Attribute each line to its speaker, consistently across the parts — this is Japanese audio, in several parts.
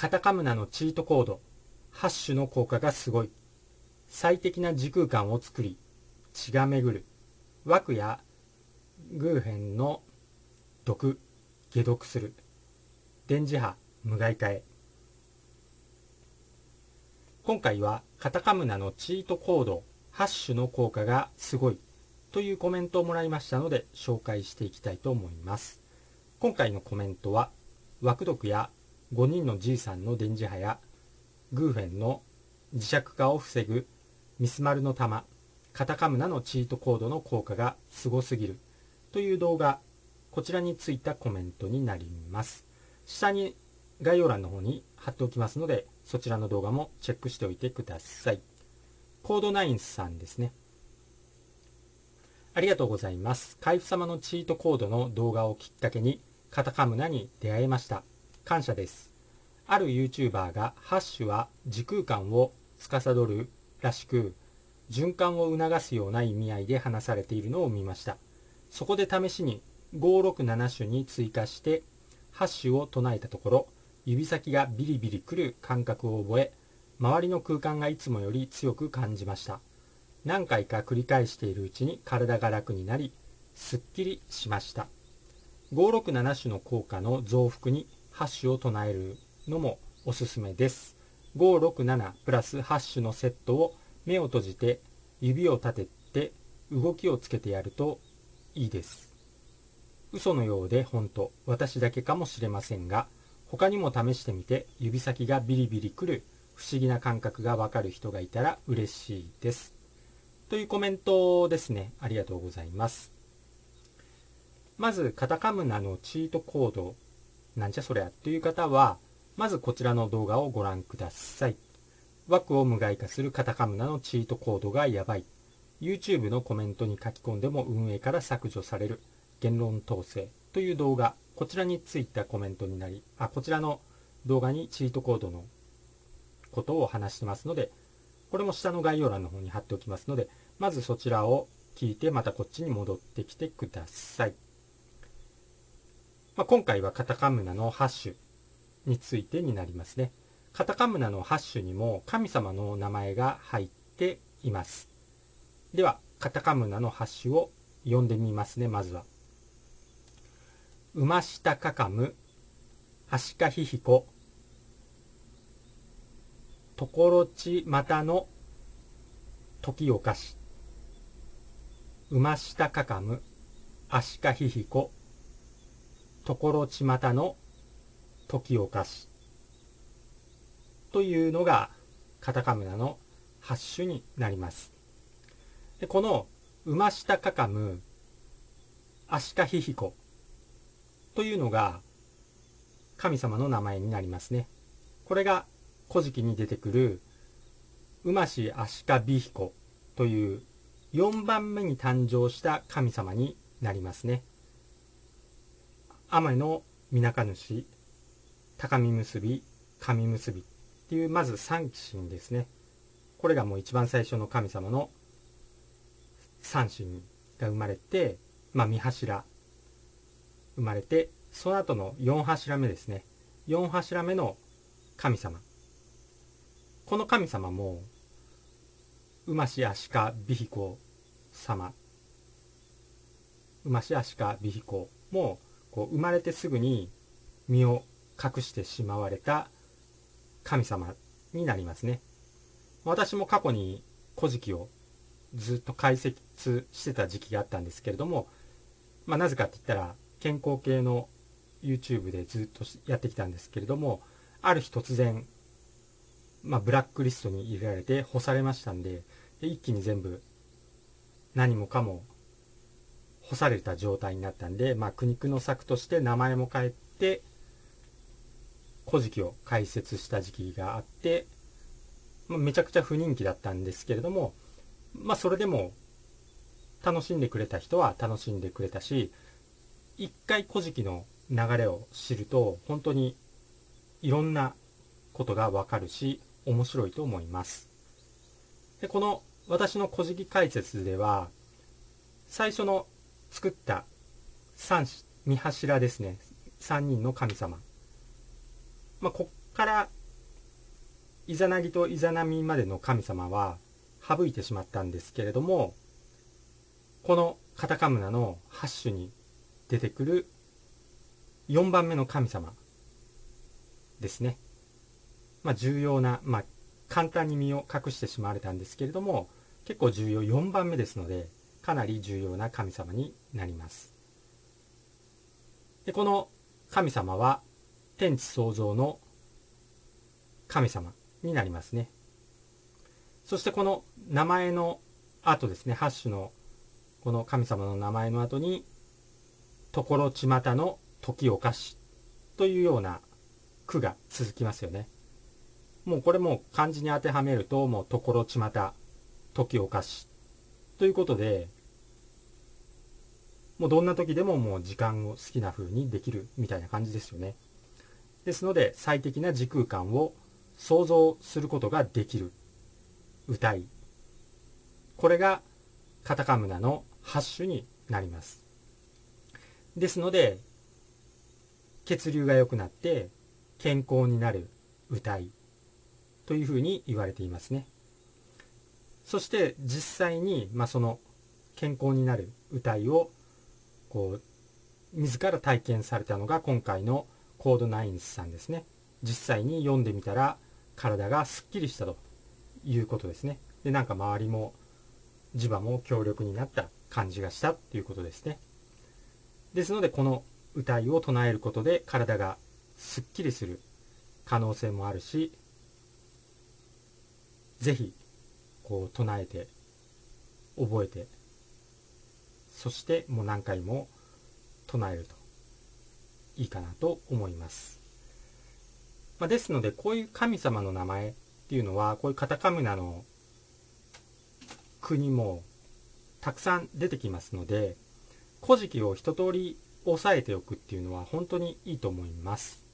Speaker 1: カタカムナのチートコード、ハッシュの効果がすごい。最適な時空間を作り、血が巡る。枠やグーフェンの毒、解毒する。電磁波、無害化へ。今回はカタカムナのチートコード、ハッシュの効果がすごいというコメントをもらいましたので紹介していきたいと思います。今回のコメントは、枠毒や5人のじいさんの電磁波やグーフェンの磁石化を防ぐミスマルの玉カタカムナのチートコードの効果がすごすぎるという動画こちらについたコメントになります。下に概要欄の方に貼っておきますのでそちらの動画もチェックしておいてください。コードナインさんですね。ありがとうございます。海部様のチートコードの動画をきっかけにカタカムナに出会えました。感謝です。ある YouTuber がハッシュは時空間を司るらしく、循環を促すような意味合いで話されているのを見ました。そこで試しに567種に追加してハッシュを唱えたところ、指先がビリビリくる感覚を覚え、周りの空間がいつもより強く感じました。何回か繰り返しているうちに体が楽になり、すっきりしました。567種の効果の増幅にハッシュを唱えるのもおすすめです。567プラスハッシュのセットを目を閉じて指を立てて動きをつけてやるといいです。嘘のようで本当、私だけかもしれませんが、他にも試してみて指先がビリビリくる不思議な感覚がわかる人がいたら嬉しいです。というコメントですね。ありがとうございます。まず、カタカムナのチートコードなんじゃそりゃという方は、まずこちらの動画をご覧ください。枠を無害化するカタカムナのチートコードがやばい。YouTube のコメントに書き込んでも運営から削除される言論統制という動画、こちらについたコメントになり、あ、こちらの動画にチートコードのことを話してますので、これも下の概要欄の方に貼っておきますので、まずそちらを聞いてまたこっちに戻ってきてください。まあ、今回はカタカムナのハッシュについてになりますね。カタカムナのハッシュにも神様の名前が入っています。では、カタカムナのハッシュを読んでみますね、まずは。馬下かかむ、はしかひひこ、ところちまたの時おかし。馬下かかむ、あしかひひこ、ところちまたの時おかしというのがカタカムナのハッシュになります。でこの馬下かかむアシカヒヒコというのが神様の名前になりますね。これが古事記に出てくる馬氏アシカビヒコという4番目に誕生した神様になりますね。雨のみなか主、高見結び、神結びっていう、まず三神ですね。これがもう一番最初の神様の三神が生まれて、まあ、三柱生まれて、その後の四柱目ですね。四柱目の神様。この神様も、馬しアシカビヒコ様。馬しアシカビヒコも、こう生まれてすぐに身を隠してしまわれた神様になりますね。私も過去に古事記をずっと解説してた時期があったんですけれども、まあ、なぜかって言ったら健康系の YouTube でずっとやってきたんですけれども、ある日突然、まあ、ブラックリストに入れられて干されましたんで、で一気に全部何もかも干された状態になったんで、まあ、苦肉の策として名前も変えて、古事記を解説した時期があって、まあ、めちゃくちゃ不人気だったんですけれども、まあ、それでも、楽しんでくれた人は楽しんでくれたし、一回古事記の流れを知ると、本当にいろんなことがわかるし、面白いと思います。で、この私の古事記解説では、最初の作った三三柱ですね。三人の神様。まあ、こっからイザナギとイザナミまでの神様は省いてしまったんですけれどもこのカタカムナの8種に出てくる4番目の神様ですね。まあ、重要な、まあ、簡単に身を隠してしまわれたんですけれども結構重要4番目ですのでかなり重要な神様になります。でこの神様は天地創造の神様になりますね。そしてこの名前の後ですね8種のこの神様の名前の後に「ところちまたの時おかし」というような句が続きますよね。もうこれも漢字に当てはめるともうところちまた時おかしということでもうどんな時でももう時間を好きな風にできるみたいな感じですよね。ですので最適な時空間を想像することができる歌い。これがカタカムナの8種になります。ですので血流が良くなって健康になる歌いというふうに言われていますね。そして実際に、まあ、その健康になる歌いをこう自ら体験されたのが今回のコードナインスさんですね。実際に読んでみたら体がすっきりしたということですね。でなんか周りも磁場も強力になった感じがしたっていうことですね。ですのでこの歌いを唱えることで体がすっきりする可能性もあるし是非こう唱えて覚えてそしてもう何回も唱えるといいかなと思います。まあ、ですのでこういう神様の名前っていうのはこういうカタカムナの国もたくさん出てきますので古事記を一通り押さえておくっていうのは本当にいいと思います。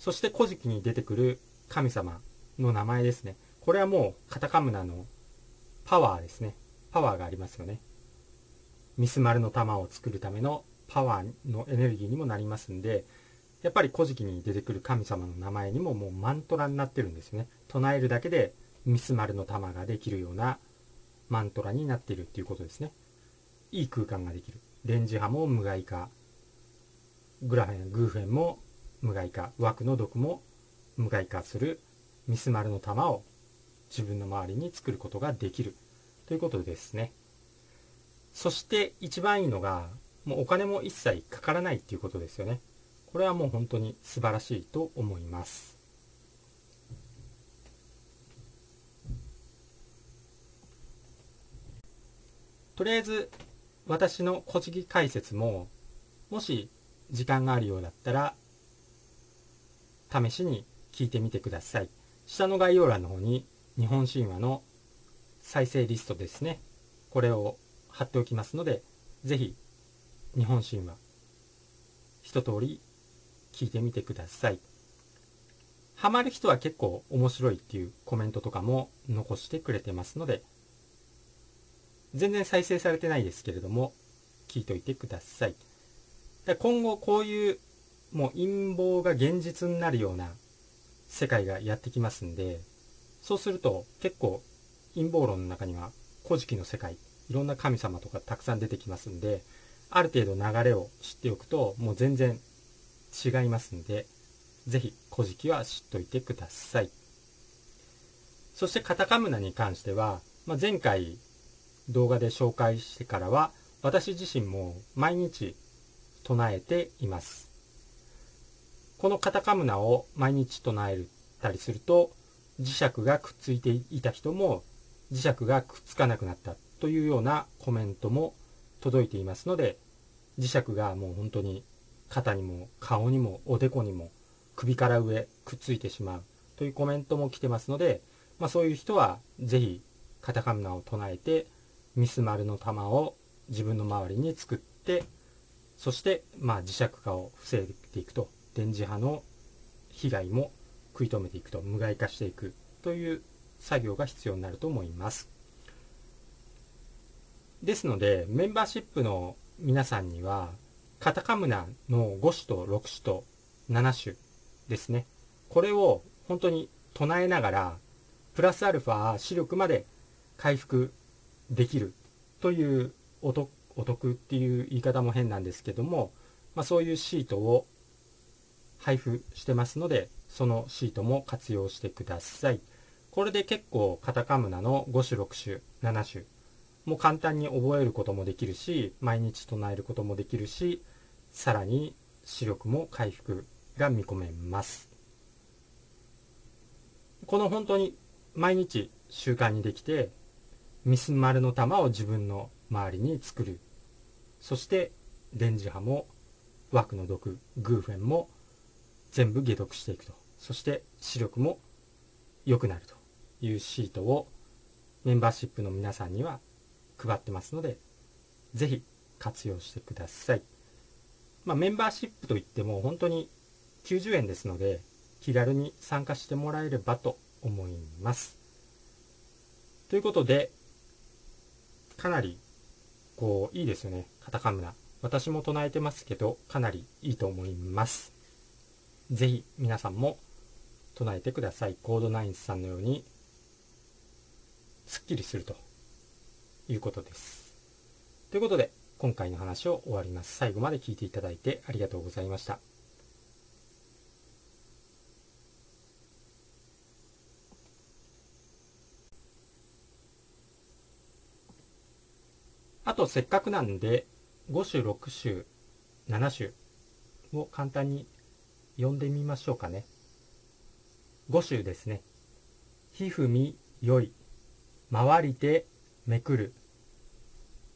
Speaker 1: そして古事記に出てくる神様の名前ですね。これはもうカタカムナのパワーですね。パワーがありますよね。ミスマルの玉を作るためのパワーのエネルギーにもなりますんでやっぱり古事記に出てくる神様の名前にももうマントラになってるんですよね。唱えるだけでミスマルの玉ができるようなマントラになっているっていうことですね。いい空間ができる。レンジ波も無害化。グラフェングーフェンも無害化。枠の毒も無害化するミスマルの玉を自分の周りに作ることができるということですねそして一番いいのが、もうお金も一切かからないっていうことですよね。これはもう本当に素晴らしいと思います。とりあえず私の古事記解説ももし時間があるようだったら試しに聞いてみてください。下の概要欄の方に日本神話の再生リストですね。これを貼っておきますので、ぜひ日本神話一通り聞いてみてください。ハマる人は結構面白いっていうコメントとかも残してくれてますので、全然再生されてないですけれども、聞いといてください。今後こういうもう陰謀が現実になるような世界がやってきますんで、そうすると結構陰謀論の中には古事記の世界いろんな神様とかたくさん出てきますんで、ある程度流れを知っておくと、もう全然違いますんで、ぜひ古事記は知っといてください。そしてカタカムナに関しては、まあ、前回動画で紹介してからは、私自身も毎日唱えています。このカタカムナを毎日唱えたりすると、磁石がくっついていた人も磁石がくっつかなくなったというようなコメントも届いていますので磁石がもう本当に肩にも顔にもおでこにも首から上くっついてしまうというコメントも来てますので、まあ、そういう人は是非カタカムナを唱えてミス丸の玉を自分の周りに作ってそしてまあ磁石化を防いでいくと。電磁波の被害も食い止めていくと無害化していくという作業が必要になると思います。ですので、メンバーシップの皆さんには、カタカムナの5種と6種と7種ですね。これを本当に唱えながらプラスアルファ視力まで回復できるというお得お得っていう言い方も変なんですけども、まあ、そういうシートを配布してますのでそのシートも活用してください。これで結構カタカムナの5種6種7種もう簡単に覚えることもできるし毎日唱えることもできるしさらに視力も回復が見込めます。この本当に毎日習慣にできてミスマルの玉を自分の周りに作る。そして電磁波も枠の毒グーフェンも全部解毒していくと。そして視力も良くなると。いうシートをメンバーシップの皆さんには配ってますのでぜひ活用してください、まあ、メンバーシップといっても本当に90円ですので気軽に参加してもらえればと思います。ということでかなりこういいですよね。カタカムナ。私も唱えてますけどかなりいいと思います。ぜひ皆さんも唱えてください。コードナインさんのようにすっきりするということです。ということで今回の話を終わります。最後まで聞いていただいてありがとうございました。あとせっかくなんで5種6種7種を簡単に読んでみましょうかね。5種ですね。ひふみよい。回りてめくる。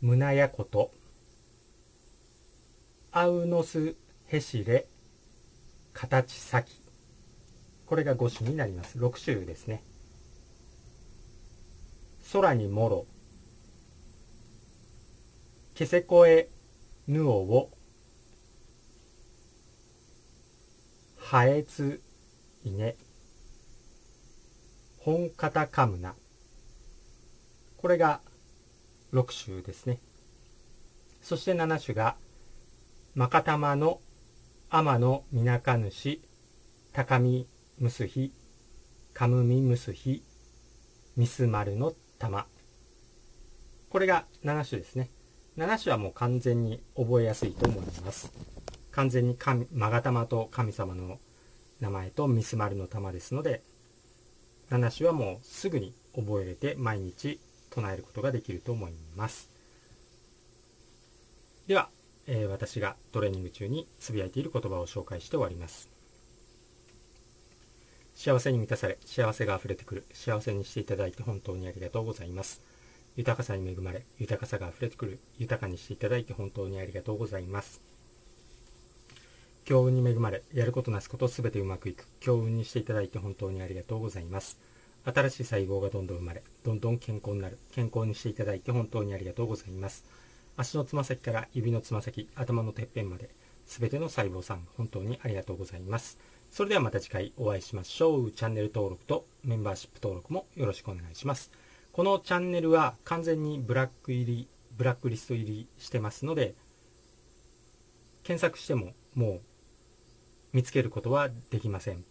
Speaker 1: 胸やこと。アウノスへしれ。形先。これが5種になります。6種ですね。空にもろ。けせこえぬおを。はえついね。本方かむな。これが6種ですね。そして7種がまかたまの天のみなか主高見むすひかむみむすひみすまるの玉これが7種ですね。7種はもう完全に覚えやすいと思います。完全に神、マガタマと神様の名前とミスマルの玉ですので、7種はもうすぐに覚えれて毎日唱えることができると思います。では、えー、私がトレーニング中につぶやいている言葉を紹介して終わります。幸せに満たされ、幸せが溢れてくる、幸せにしていただいて本当にありがとうございます。豊かさに恵まれ、豊かさが溢れてくる、豊かにしていただいて本当にありがとうございます。強運に恵まれ、やることなすことすべてうまくいく、強運にしていただいて本当にありがとうございます。新しい細胞がどんどん生まれ、どんどん健康になる、健康にしていただいて本当にありがとうございます。足のつま先から指のつま先、頭のてっぺんまで、すべての細胞さん、本当にありがとうございます。それではまた次回お会いしましょう。チャンネル登録とメンバーシップ登録もよろしくお願いします。このチャンネルは完全にブラック入り、ブラックリスト入りしてますので、検索してももう見つけることはできません。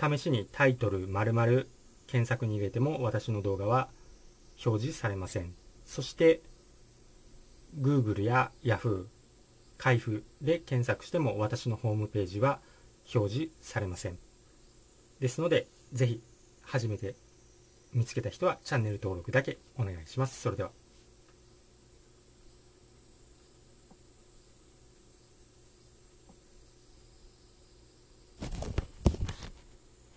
Speaker 1: 試しにタイトル〇〇検索に入れても私の動画は表示されません。そして Google や Yahoo、開封で検索しても私のホームページは表示されません。ですので、ぜひ初めて見つけた人はチャンネル登録だけお願いします。それでは。